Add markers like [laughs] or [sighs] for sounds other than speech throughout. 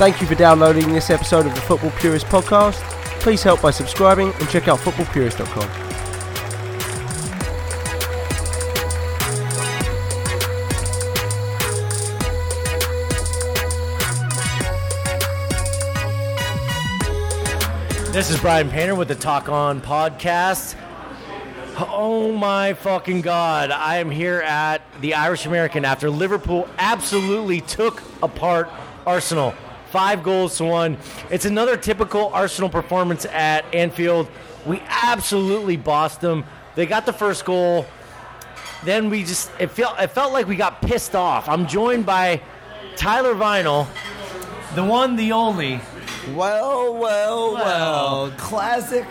Thank you for downloading this episode of the Football Purist podcast. Please help by subscribing and check out footballpurist.com. This is Bryan Painter with the Talk On podcast. Oh my fucking god. I am here at the Irish American after Liverpool absolutely took apart Arsenal. Five goals to one. It's another typical Arsenal performance at Anfield. We absolutely bossed them. They got the first goal. Then we just it felt it felt like we got pissed off. I'm joined by Tyler Vinal, the one, the only. Well, well, Well. well. Classic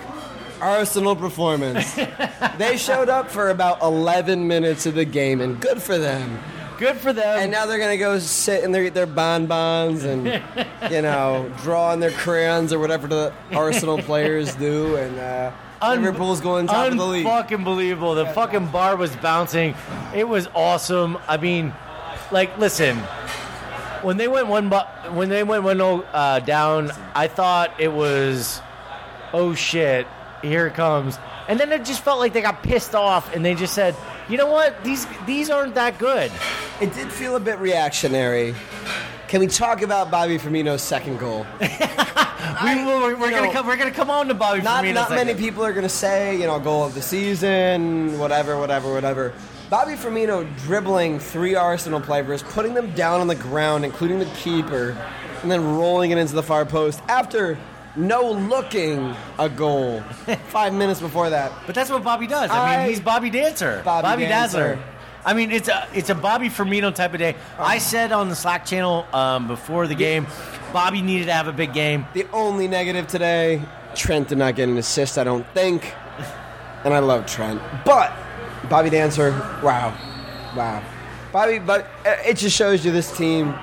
Arsenal performance. [laughs] they showed up for about 11 minutes of the game, and good for them. Good for them. And now they're going to go sit in their, their bonbons and, [laughs] you know, draw on their crayons or whatever the Arsenal [laughs] players do. And uh, Un- Liverpool's going top of the league. Fucking believable. The fucking bar was bouncing. It was awesome. I mean, like, listen, when they went one, bu- when they went one uh, down, I thought it was, oh shit, here it comes. And then it just felt like they got pissed off, and they just said, you know what, these these aren't that good. It did feel a bit reactionary. Can we talk about Bobby Firmino's second goal? [laughs] we, we're, we're gonna know, come. We're gonna come on to Bobby not, Firmino. not many people are going to say, you know, goal of the season, whatever, whatever, whatever. Bobby Firmino dribbling three Arsenal players, putting them down on the ground, including the keeper, and then rolling it into the far post after no looking a goal. [laughs] Five minutes before that. But that's what Bobby does. I, mean, he's Bobby Dancer. Bobby Dazzler. Dancer. I mean, it's a it's a Bobby Firmino type of day. I said on the Slack channel um, before the game, Bobby needed to have a big game. The only negative today, Trent did not get an assist, I don't think. And I love Trent. But Bobby Dancer, wow. Wow. Bobby, but it just shows you this team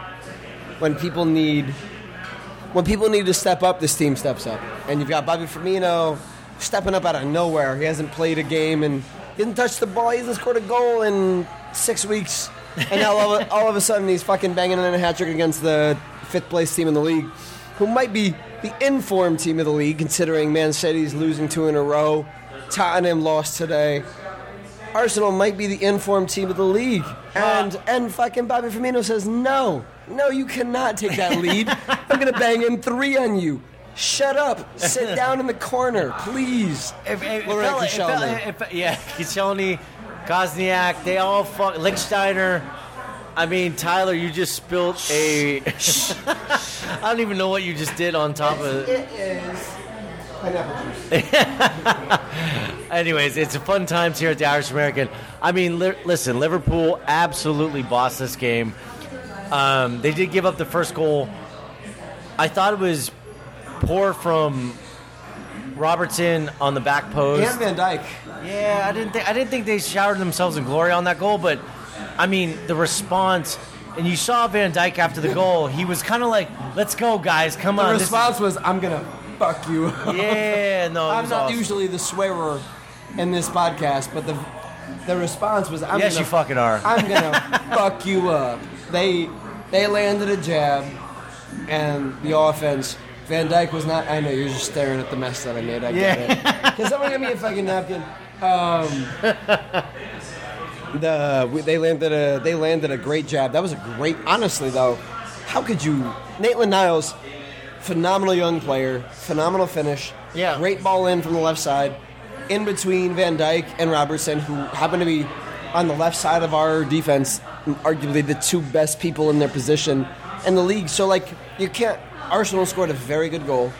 when people need when people need to step up, this team steps up. And you've got Bobby Firmino stepping up out of nowhere. He hasn't played a game and he hasn't touched the ball. He hasn't scored a goal in six weeks. And now all of, [laughs] all of a sudden he's fucking banging in a hat trick against the fifth place team in the league, who might be the informed team of the league, considering Man City's losing two in a row. Tottenham lost today. Arsenal might be the informed team of the league. And and fucking Bobby Firmino says, no, no, you cannot take that lead. [laughs] I'm going to bang in three on you. Shut up. Sit [laughs] down in the corner, please. If, if, it Laurent felt- it felt- Koscielny. yeah, [laughs] Koscielny, Kosniak, they all fuck. Lichtsteiner. I mean, Tyler, you just spilled a. [laughs] I don't even know what you just did on top of. It is pineapple juice. Anyways, it's a fun times here at the Irish American. I mean, li- listen, Liverpool absolutely bossed this game. Um, they did give up the first goal. I thought it was poor from Robertson on the back post. And Van Dijk. Yeah, I didn't think I didn't think they showered themselves in glory on that goal, but I mean the response. And you saw Van Dijk after the goal. He was kind of like, "Let's go, guys! Come The on!" The response was, I'm going to fuck you. [laughs] yeah, no, I'm not awesome. usually the swearer in this podcast, but the the response was, I'm Yes, gonna, you fucking are. I'm gonna [laughs] fuck you up. They they landed a jab, and the offense. Van Dijk was not. I know you're just staring at the mess that I made. I get it. [laughs] Can someone give me a fucking napkin? Um, the we- they landed a they landed a great jab. That was a great. Honestly, though, how could you? Maitland Niles, phenomenal young player, phenomenal finish. Yeah. great ball in from the left side, in between Van Dijk and Robertson, who happen to be on the left side of our defense, arguably the two best people in their position in the league. So like you can't. Arsenal scored a very good goal,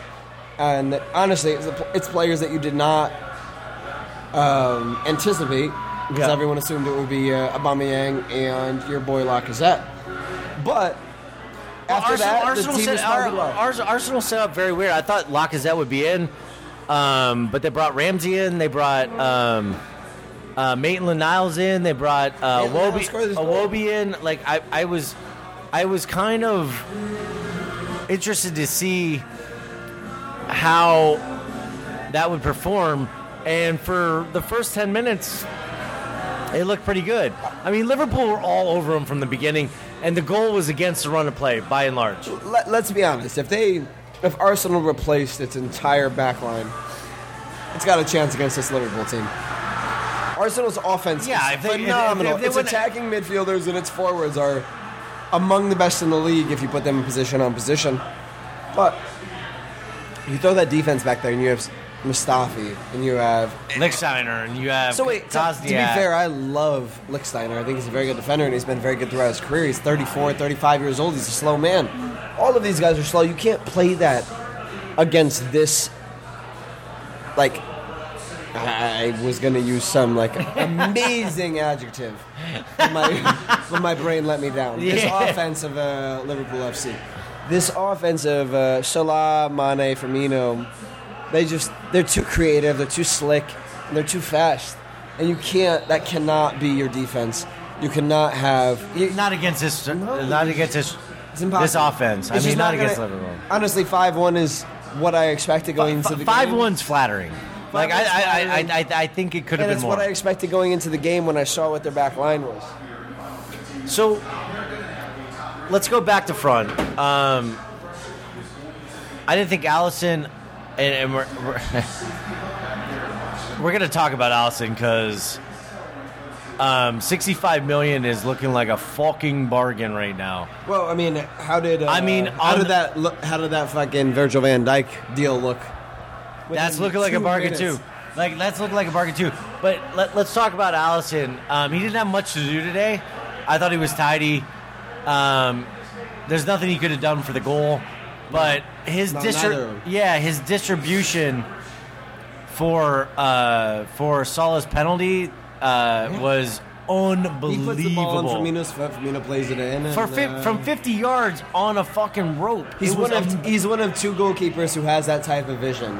and honestly, it's, it's players that you did not um, anticipate because Yeah. everyone assumed it would be uh, Aubameyang and your boy Lacazette. But after Arsenal, that, Arsenal, the team set, responded well. Arsenal set up very weird. I thought Lacazette would be in, um, but they brought Ramsey in. They brought um, uh, Maitland Niles in. They brought uh, Maitland-Niles Wobie, scored this goal. Wobie in. Like I, I was, I was kind of interested to see how that would perform. And for the first ten minutes, it looked pretty good. I mean, Liverpool were all over them from the beginning. and the goal was against the run of play by and large. Let, let's be honest. If they, if Arsenal replaced its entire back line, it's got a chance against this Liverpool team. Arsenal's offense Yeah, is if they- if- if- phenomenal. if they its attacking midfielders and its forwards are among the best in the league if you put them in position on position. But you throw that defense back there, and you have Mustafi, and you have. Lichtsteiner and you have So wait, to, to be fair, I love Lichtsteiner. I think he's a very good defender, and he's been very good throughout his career. He's 34, 35 years old. He's a slow man. All of these guys are slow. You can't play that against this. Like, I was gonna use some like amazing adjective, but my, but my brain let me down. This Yeah. offense of uh, Liverpool FC, this offense of uh, Salah, Mane, Firmino, they just they're too creative, they're too slick, and they're too fast, and you can't. That cannot be your defense. You cannot have. You, not against this. Not against this. it's impossible. This offense. I mean, just not gonna- against Liverpool. Honestly, five one is what I expected going into the Five game. one's flattering. Like I, I, I. I, I, I think it could have been more. what I expected going into the game when I saw what their back line was. So let's go back to front. Um, I didn't think Alisson, and, and we're we're, [laughs] we're gonna talk about Alisson because um, 65 million is looking like a fucking bargain right now. Well, I mean, how did uh, I mean, how on did that look? How did that fucking Virgil Van Dijk deal look? That's looking like a bargain minutes. too. Like that's looking like a bargain too. But let, let's talk about Alisson. Um, he didn't have much to do today. I thought he was tidy. Um, there's nothing he could have done for the goal, but his No, of distri- yeah, his distribution for uh, for Salah's penalty uh, was unbelievable. He puts the ball in Firmino's foot. Firmino plays it in. And, for fi- uh, from 50 yards on a fucking rope. he's one of he's one of two goalkeepers who has that type of vision.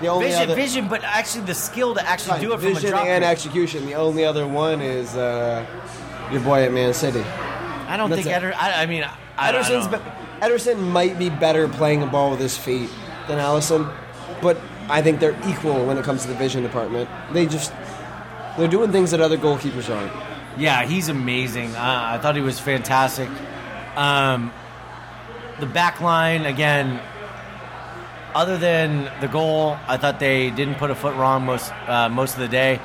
The only vision, other vision, but actually the skill to actually Right, do it from a vision drop. and execution. The only other one is uh, your boy at Man City. I don't That's think it. Eder. I, I mean, I, don't Ederson's know. be- Ederson might be better playing a ball with his feet than Alisson, but I think they're equal when it comes to the vision department. They just they're doing things that other goalkeepers aren't. Yeah, he's amazing. Uh, I thought he was fantastic. Um, the back line again. Other than the goal, I thought they didn't put a foot wrong most uh, most of the day.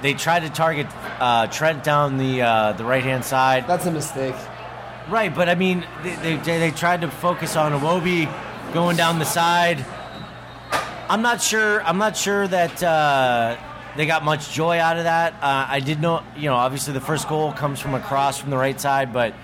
They tried to target uh, Trent down the uh, the right hand side. That's a mistake. Right, but I mean, they, they, they tried to focus on Iwobi going down the side. I'm not sure. I'm not sure that uh, they got much joy out of that. Uh, I did know, you know, obviously the first goal comes from a cross from the right side, but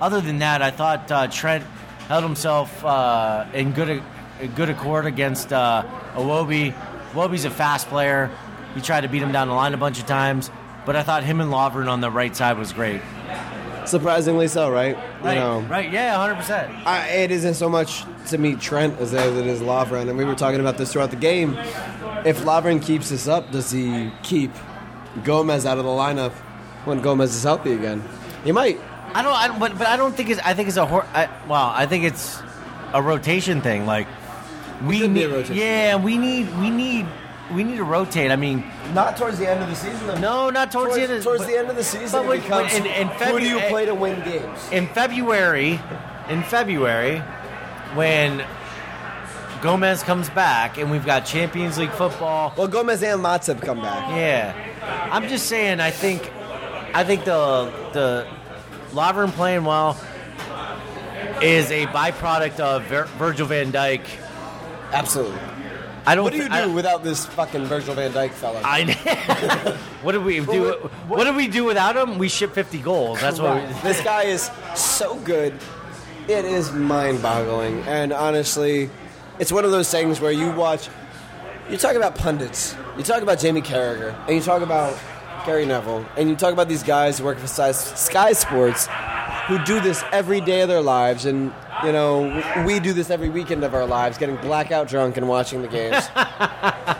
other than that, I thought uh, Trent held himself uh, in good good accord against uh, Iwobi. Iwobi's a fast player. He tried to beat him down the line a bunch of times, but I thought him and Lovren on the right side was great. Surprisingly so, right? Right, You know, right, yeah, hundred percent. I, it isn't so much to me Trent as it is Lovren, and we were talking about this throughout the game. If Lovren keeps this up, does he keep Gomez out of the lineup when Gomez is healthy again? He might. I don't, I don't but, but I don't think it's. I think it's a. Hor- I, well, I think it's a rotation thing. Like we need, a rotation. yeah, we need, we need, we need to rotate. I mean, Not towards the end of the season. Though. no, not towards, towards, the end. Of, towards but the end of the season, but when- becomes when- in- in who do you play to win games? in February, in February, when Gomez comes back and we've got Champions League football. Well, Gomez and Matip come back. Yeah, I'm just saying. I think, I think the the Lovren playing well is a byproduct of Vir- Virgil Van Dijk. Absolutely. I don't. What do you do I, without this fucking Virgil Van Dijk fella? I, [laughs] what do we do? what- What, do we do without him? We ship 50 goals. That's what. We, this guy is so good. It is mind-boggling, and honestly, it's one of those things where you watch. You talk about pundits. You talk about Jamie Carragher, and you talk about Gary Neville, and you talk about these guys who work for Sky Sports, who do this every day of their lives, and you know we do this every weekend of our lives, getting blackout drunk and watching the games. [laughs] well,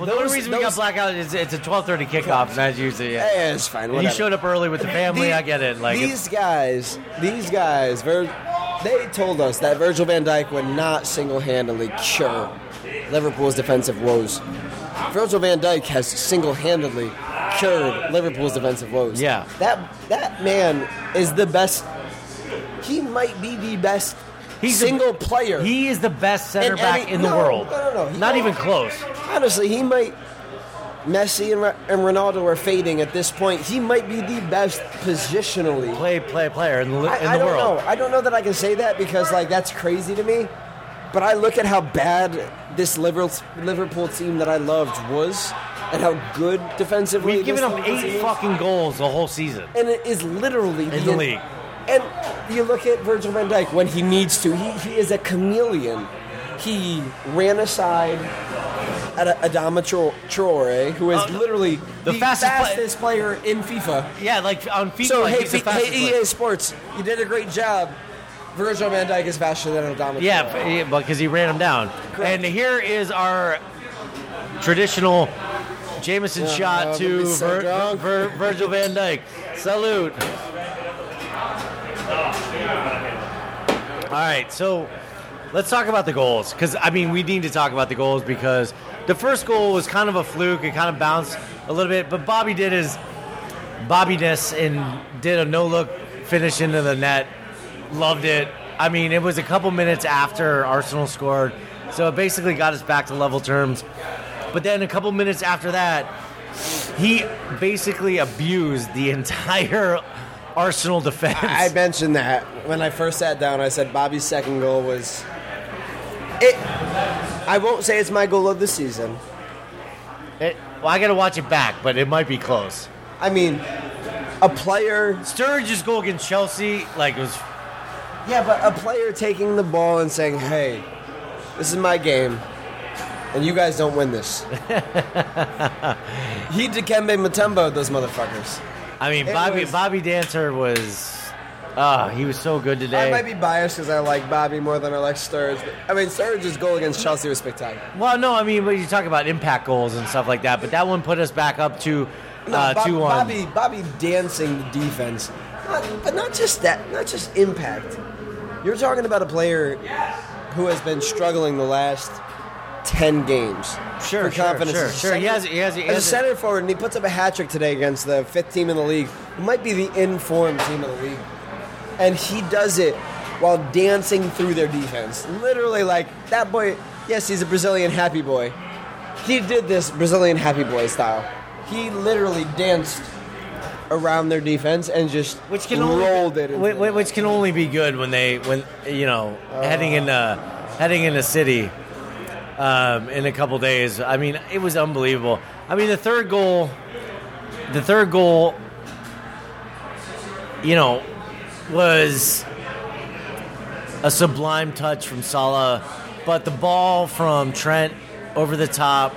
the those- only reason we got those- blackout is it's a 12:30 kickoff, and that's usually yeah. Eh, it's fine. And you whatever. showed up early with the family. The- I get it. Like these it's, guys, these guys, Vir- they told us that Virgil Van Dijk would not single-handedly cure Liverpool's defensive woes. Virgil Van Dijk has single-handedly cured Liverpool's defensive woes. Yeah. that that man is the best he might be the best He's the- single player. He is the best center And back any- in the no, world. no, no, no. He- Not even close. Honestly, he might. Messi and, and Ronaldo are fading at this point. He might be the best positionally. Play, play, player in the, li- I, in I the don't world. know. I don't know that I can say that because like that's crazy to me. But I look at how bad this Liverpool Liverpool team that I loved was, and how good defensively. We've given up eight fucking goals the whole season. and it is literally In the league. And you look at Virgil van Dijk when he needs to. He, he is a chameleon. He ran aside at Adama Traore, who is Oh, literally The the, fastest fastest, play- player in FIFA. Yeah, like on FIFA, So hey, F- hey. EA Sports, you did a great job. Virgil van Dijk is faster than Adama. Yeah, because he ran him down. Correct. And here is our traditional Jameson shot to so Vir-. Vir- Virgil van Dijk. Salute. Right, so let's talk about the goals because I mean we need to talk about the goals because the first goal was kind of a fluke. It kind of bounced a little bit, but Bobby did his Bobbiness and did a no look finish into the net. Loved it. I mean, it was a couple minutes after Arsenal scored, so it basically got us back to level terms. But then a couple minutes after that, he basically abused the [laughs] entire Arsenal defense. I mentioned that when I first sat down. I said Bobby's second goal was. It. I won't say it's my goal of the season. It- well, I got to watch it back, but it might be close. I mean, a player. Sturridge's goal against Chelsea, like, was Yeah, but a player taking the ball and saying, "Hey, this is my game, and you guys don't win this." [laughs] he Dikembe Mutombo those motherfuckers. I mean, It Bobby was- Bobby Dancer was. Ah, he was so good today. I today. might be biased because I like Bobby more than I like Sturridge. But, I mean, Sturridge's goal against Chelsea was spectacular. well, no, I mean, when you talk about impact goals and stuff like that, but that one put us back up to No, uh, Bob- two one. Bobby, Bobby dancing the defense, not, but not just that, not just impact. You're talking about a player who has been struggling the last ten games. Sure, for sure, confidence. sure, As sure. He has- he has- he as a has- center forward, and he puts up a hat trick today against the fifth team in the league, who might be the informed team of the league, and he does it while dancing through their defense. Literally, like that boy. Yes, he's a Brazilian happy boy. He did this Brazilian happy boy style. He literally danced around their defense and just which can only rolled it. into whi- them. whi- which can only be good when they when you know uh. heading into heading into city um, in a couple days. I mean, it was unbelievable. I mean, the third goal, the third goal, you know, was a sublime touch from Salah, but the ball from Trent over the top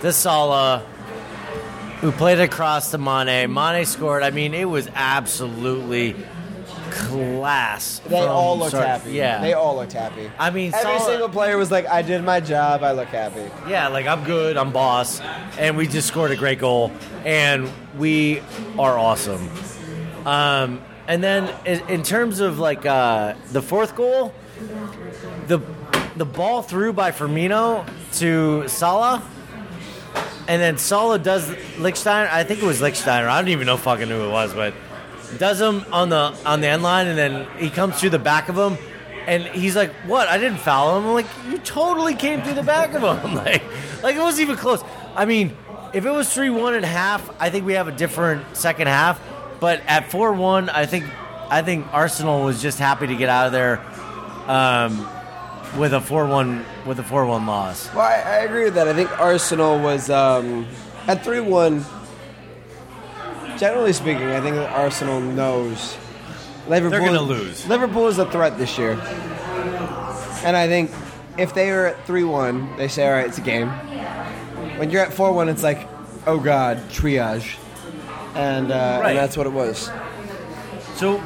to Salah who played across to Mane. Mane scored. I mean, it was absolutely class. They from all looked start- happy. Yeah. they all looked happy. I mean, Every Salah- single player was like, "I did my job. I look happy." yeah, like I'm good, I'm boss, and we just scored a great goal, and we are awesome. Um, and then in, in terms of like uh, the fourth goal, the the ball through by Firmino to Salah, and then Salah does Lichtsteiner. I think it was Lichtsteiner. I don't even know fucking who it was, but does him on the on the end line, and then he comes through the back of him, and he's like, "What? I didn't foul him." I'm like, "You totally came through the back of him." [laughs] like, like it wasn't even close. I mean, if it was three one and a half, I think we have a different second half. But at four one, I think I think Arsenal was just happy to get out of there um, with a four one with a four one loss. Well, I, I agree with that. I think Arsenal was um, at three one. Generally speaking, I think that Arsenal knows Liverpool. They're gonna lose. Liverpool is a threat this year, and I think if they are at three one, they say, "All right, it's a game." When you're at four one, it's like, "Oh God, triage," and, uh, Right. and that's what it was. So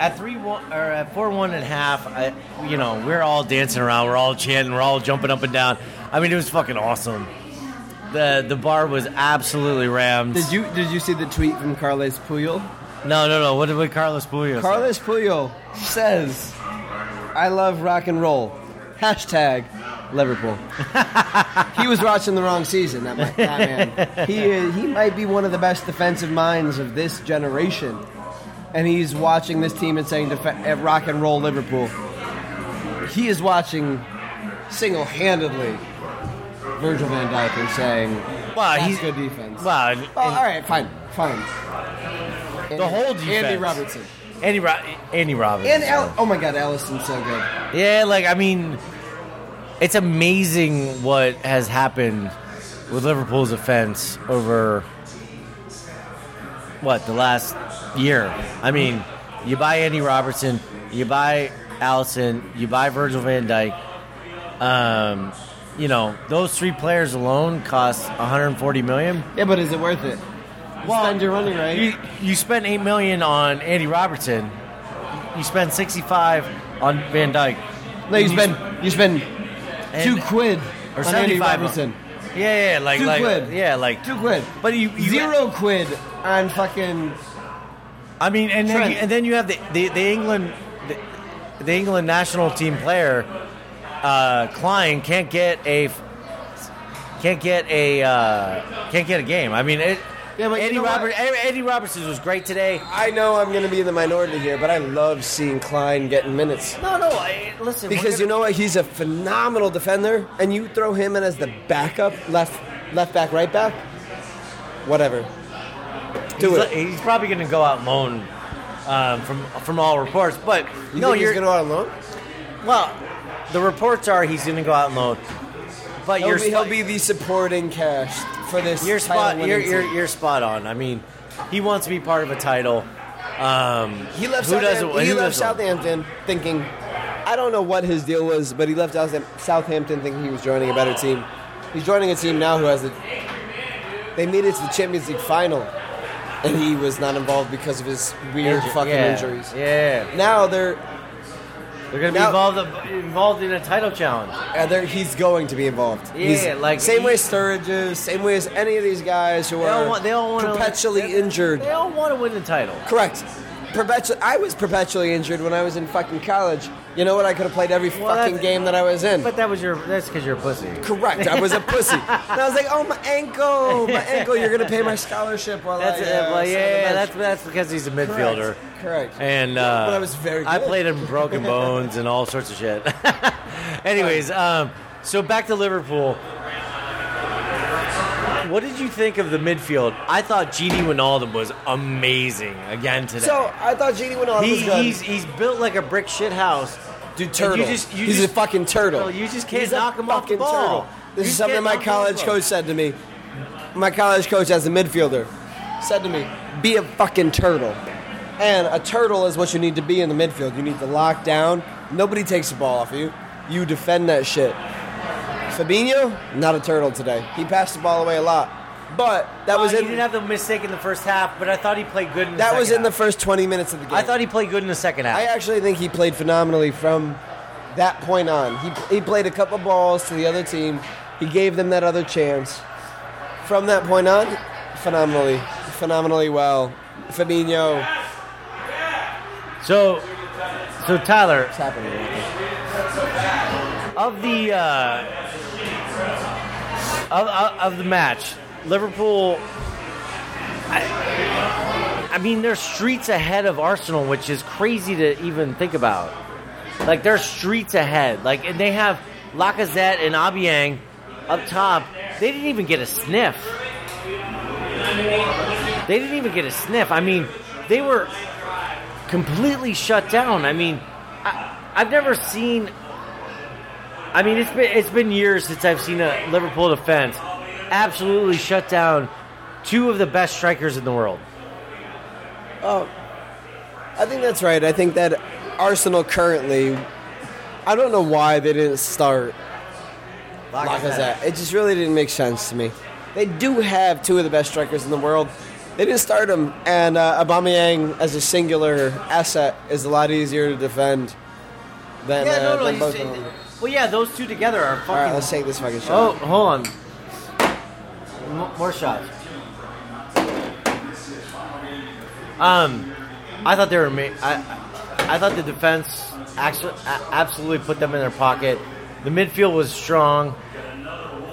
at three one or at four one and a half, I, you know, we're all dancing around, we're all chanting, we're all jumping up and down. I mean, it was fucking awesome. The the bar was absolutely rammed. Did you did you see the tweet from Carles Puyol? No, no, no. What did what Carlos Puyol say? Carlos Puyol says, "I love rock and roll." Hashtag Liverpool. [laughs] he was watching the wrong season. That, that man. He is, he might be one of the best defensive minds of this generation. and he's watching this team and saying def- eh, rock and roll Liverpool. He is watching single handedly Virgil van Dijk and saying, Wow, that's he's good defense. Wow, and- all right, fine, fine. The whole defense. Andy. Robertson. Andy Ro- Andy Robbins. And Al- oh my God, Alisson's so good. Yeah, like I mean, it's amazing what has happened with Liverpool's offense over what the last year. I mean, you buy Andy Robertson, you buy Alisson, you buy Virgil Van Dijk. Um, you know, those three players alone cost 140 million. Yeah, but is it worth it? Well, Spend your money, right? You, you spent eight million on Andy Robertson. You spent 65 on Van Dijk. no, you spend you spend two quid or on Andy 75 Robertson. Yeah, yeah, like Two like quid. yeah, like Two quid. But you, you Zero quid on fucking. I mean, and then you, and then you have the the, the England the, the England national team player uh, Clyne can't get a can't get a uh, can't get a game. I mean, it, Yeah, but you Eddie know? Robert Eddie Robertson was great today. I know I'm going to be in the minority here, but I love seeing Clyne getting minutes. No, no, I, listen. Because gonna- you know what? He's a phenomenal defender, and you throw him in as the backup, left, left back, right back. Whatever. Do he's, it. he's probably going to go out loan um, from from all reports. But You no, you're he's going to go out alone? well. The reports are he's going to go out and loan. But He'll you're be, he'll be the supporting cast for this. You're spot. You're, you're you're spot on. I mean, he wants to be part of a title. Um, He left, who doesn't? Southampton, he left? Southampton thinking, I don't know what his deal was, but he left Southampton Southampton thinking he was joining a better team. He's joining a team now who has a. They made it to the Champions League final, and he was not involved because of his weird Inju- fucking yeah, injuries. Yeah, Now they're, they're going to be Now- involved involved in a title challenge. uh, they're he's going to be involved. Yeah, He's- like same way as Sturridge is, same way as any of these guys who They all are want. They all want perpetually to, injured. They all want to win the title. Correct. Perpetu- I was perpetually injured when I was in fucking college. You know what? I could have played every Well, fucking game that I was in. But that was your. That's because you're a pussy. Correct. I was a pussy. [laughs] and I was like, oh, my ankle. My ankle. You're going to pay my [laughs] scholarship while That's I, it. uh, well, sit on the yeah. bench." That's that's because he's a midfielder. Correct. And uh, But I was very I played in broken bones and all sorts of shit. [laughs] Anyways, um, so back to Liverpool. What did you think of the midfield? I thought Gini Wijnaldum was amazing again today. So I thought Genie on. he, was good. he's he's built like a brick shit house. Dude, turtle. You just, you he's just, a fucking turtle. You just can't He's a knock him off the fucking ball. turtle. This You is something can't my knock him off college the ball. coach said to me. My college coach, as a midfielder, said to me, "Be a fucking turtle." And a turtle is what you need to be in the midfield. You need to lock down. Nobody takes the ball off you. You defend that shit. Fabinho, not a turtle today. He passed the ball away a lot, but that Well, was he didn't have the mistake in the first half, but I thought he played good in the that was in the first 20 minutes of the game. I thought he played good in the second half. I actually think he played phenomenally from that point on. He, he played a couple balls to the other team. He gave them that other chance. From that point on, phenomenally, phenomenally well. Fabinho, so, so Tyler, what's happening? of the uh, of, of, of the match, Liverpool. I, I mean, they're streets ahead of Arsenal, which is crazy to even think about. Like they're streets ahead. Like, and they have Lacazette and Aubameyang up top. They didn't even get a sniff. They didn't even get a sniff. I mean, they were completely shut down. I mean, I, I've never seen I mean, it's been it's been years since I've seen a Liverpool defense absolutely shut down two of the best strikers in the world. Oh, I think that's right. I think that Arsenal currently, I don't know why they didn't start Lacazette. It just really didn't make sense to me. They do have two of the best strikers in the world. They didn't start him, and uh, Aubameyang as a singular asset is a lot easier to defend than, Yeah, uh, no, no. than both say- of them. well, yeah, those two together are fucking. All right, let's take this fucking shot. oh, hold on. M- more shots. Um, I thought they were. Ma- I, I thought the defense actually a- absolutely put them in their pocket. The midfield was strong.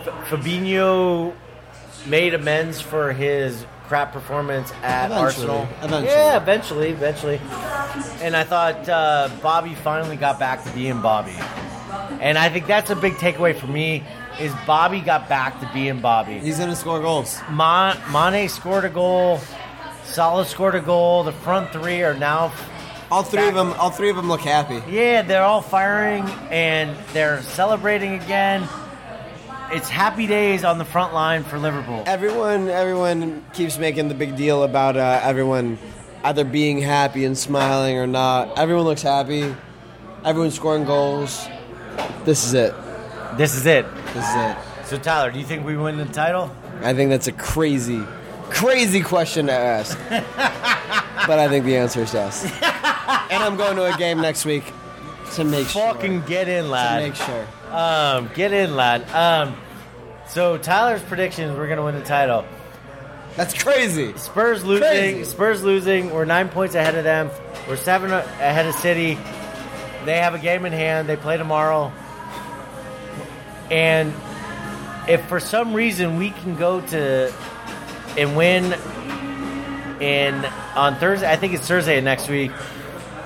F- Fabinho made amends for his crap performance at Eventually. Arsenal. Eventually. Yeah, eventually, eventually. And I thought uh, Bobby finally got back to being Bobby. And I think that's a big takeaway for me is Bobby got back to being Bobby. He's going to score goals. Mon- Mane scored a goal. Salah scored a goal. The front three are now All three of them. All three of them look happy. yeah, they're all firing and they're celebrating again. It's happy days on the front line for Liverpool. Everyone, everyone keeps making the big deal about uh, everyone either being happy and smiling or not. Everyone looks happy. Everyone's scoring goals. This is it. This is it. This is it. So Tyler, do you think we win the title? I think that's a crazy, crazy question to ask. [laughs] but I think the answer is yes. [laughs] and I'm going to a game next week to make Fucking get in, sure. To make sure. Um, get in, lad. Um, so Tyler's predictions: we're gonna win the title. That's crazy. Spurs losing. Crazy. Spurs losing. We're nine points ahead of them. We're seven ahead of City. They have a game in hand. They play tomorrow. And if for some reason we can go to and win in on Thursday, I think it's Thursday next week.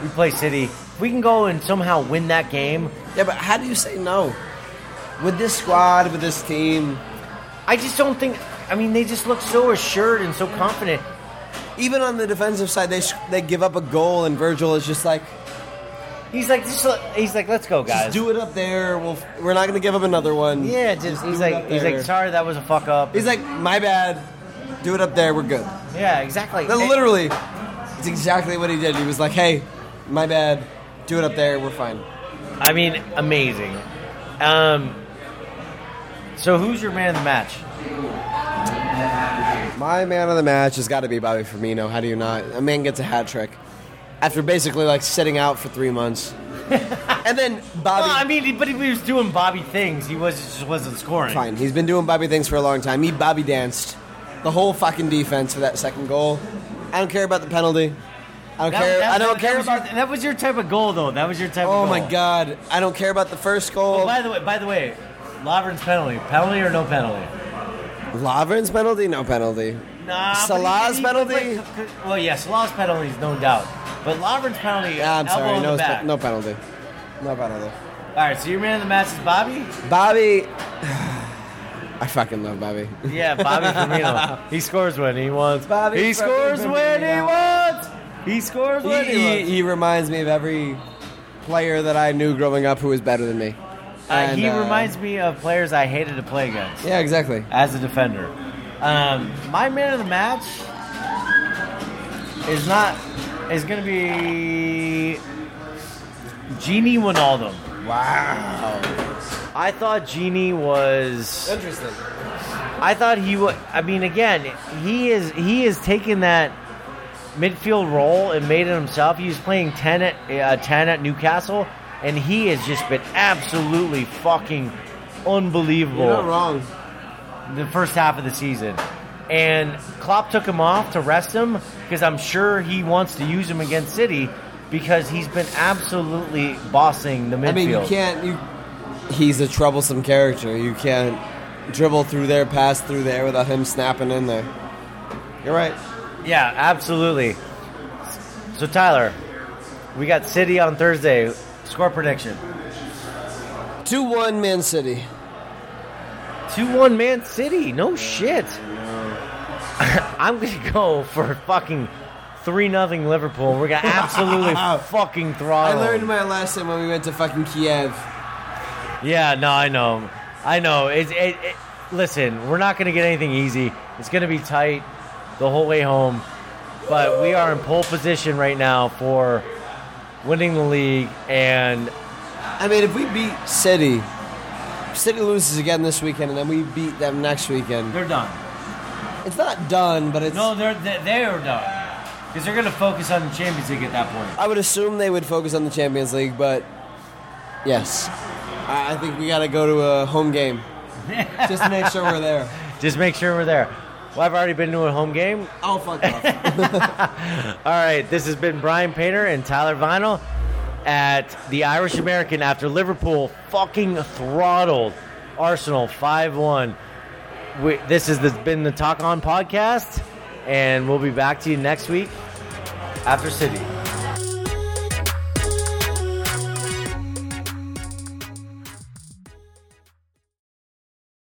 We play City. If we can go and somehow win that game, Yeah, but how do you say no? With this squad, with this team, I just don't think. I mean, they just look so assured and so confident. even on the defensive side, they sh- they give up a goal, and Virgil is just like, He's like, just, he's like, let's go, guys. just do it up there. We'll, we're not going to give up another one. Yeah, just, he's it like up he's there. like sorry that was a fuck up. He's like, my bad. Do it up there. We're good. yeah, exactly. That literally, it's exactly what he did. He was like, hey, my bad. Do it up there. We're fine. I mean, amazing. Um, so who's your man of the match? My man of the match has got to be Bobby Firmino. How do you not? A man gets a hat trick after basically like sitting out for three months, [laughs] and then Bobby. Well, I mean, he- but he was doing Bobby things. He was just wasn't scoring. Fine. He's been doing Bobby things for a long time. He Bobby danced the whole fucking defense for that second goal. I don't care about the penalty. I don't That- care. that- I don't that- care that was about. Your, that was your type of goal, though. That was your type. oh of goal. Oh my god! I don't care about the first goal. Oh, by the way, by the way, Lovren's penalty, penalty or no penalty? Lovren's penalty, no penalty. Nah. but Salah's he- he- penalty? Well, yeah, Salah's penalty is no doubt, but Lovren's penalty. Yeah, I'm elbow sorry. in No, back. no penalty. No penalty. All right, so your man of the match is Bobby. Bobby. [sighs] I fucking love Bobby. Yeah, Bobby Firmino. [laughs] He scores when he wants. Bobby he scores when he Firmino. wants. He scores He, when he, he, reminds me of every player that I knew growing up who was better than me. Uh, And, he uh, reminds me of players I hated to play against Yeah, exactly. as a defender. Um, my man of the match is not is going to be Gini Wijnaldum. Wow. I thought Gini was. Interesting. I thought he would. I mean, again, he is he is taking that midfield role and made it himself. He was playing ten at uh, ten at Newcastle, and he has just been absolutely fucking unbelievable You're not wrong. the first half of the season. And Klopp took him off to rest him because I'm sure he wants to use him against City because he's been absolutely bossing the midfield. I mean, you can't. You. He's a troublesome character. You can't dribble through there, pass through there without him snapping in there. You're right. Yeah, absolutely. So Tyler, we got City on Thursday. Score prediction: Two one Man City. two one Man City. No shit. [laughs] I'm gonna go for fucking three nothing Liverpool. We're gonna absolutely [laughs] fucking throttle. I throttle. learned my lesson when we went to fucking Kiev. Yeah, no, I know, I know. It's it, it, listen, we're not gonna get anything easy. It's gonna be tight the whole way home, but we are in pole position right now for winning the league and I mean, if we beat City, City loses again this weekend, and then we beat them next weekend. they're done. It's not done, but it's. No, they're they- they're done because they're going to focus on the Champions League at that point. I would assume they would focus on the Champions League, but yes, I I think we got to go to a home game [laughs] just to make sure we're there. Just make sure we're there. Well, I've already been to a home game. Oh fuck off! [laughs] All right, this has been Bryan Painter and Tyler Vinal at the Irish American after Liverpool fucking throttled Arsenal five one. This has been the Talk On podcast. and we'll be back to you next week after City.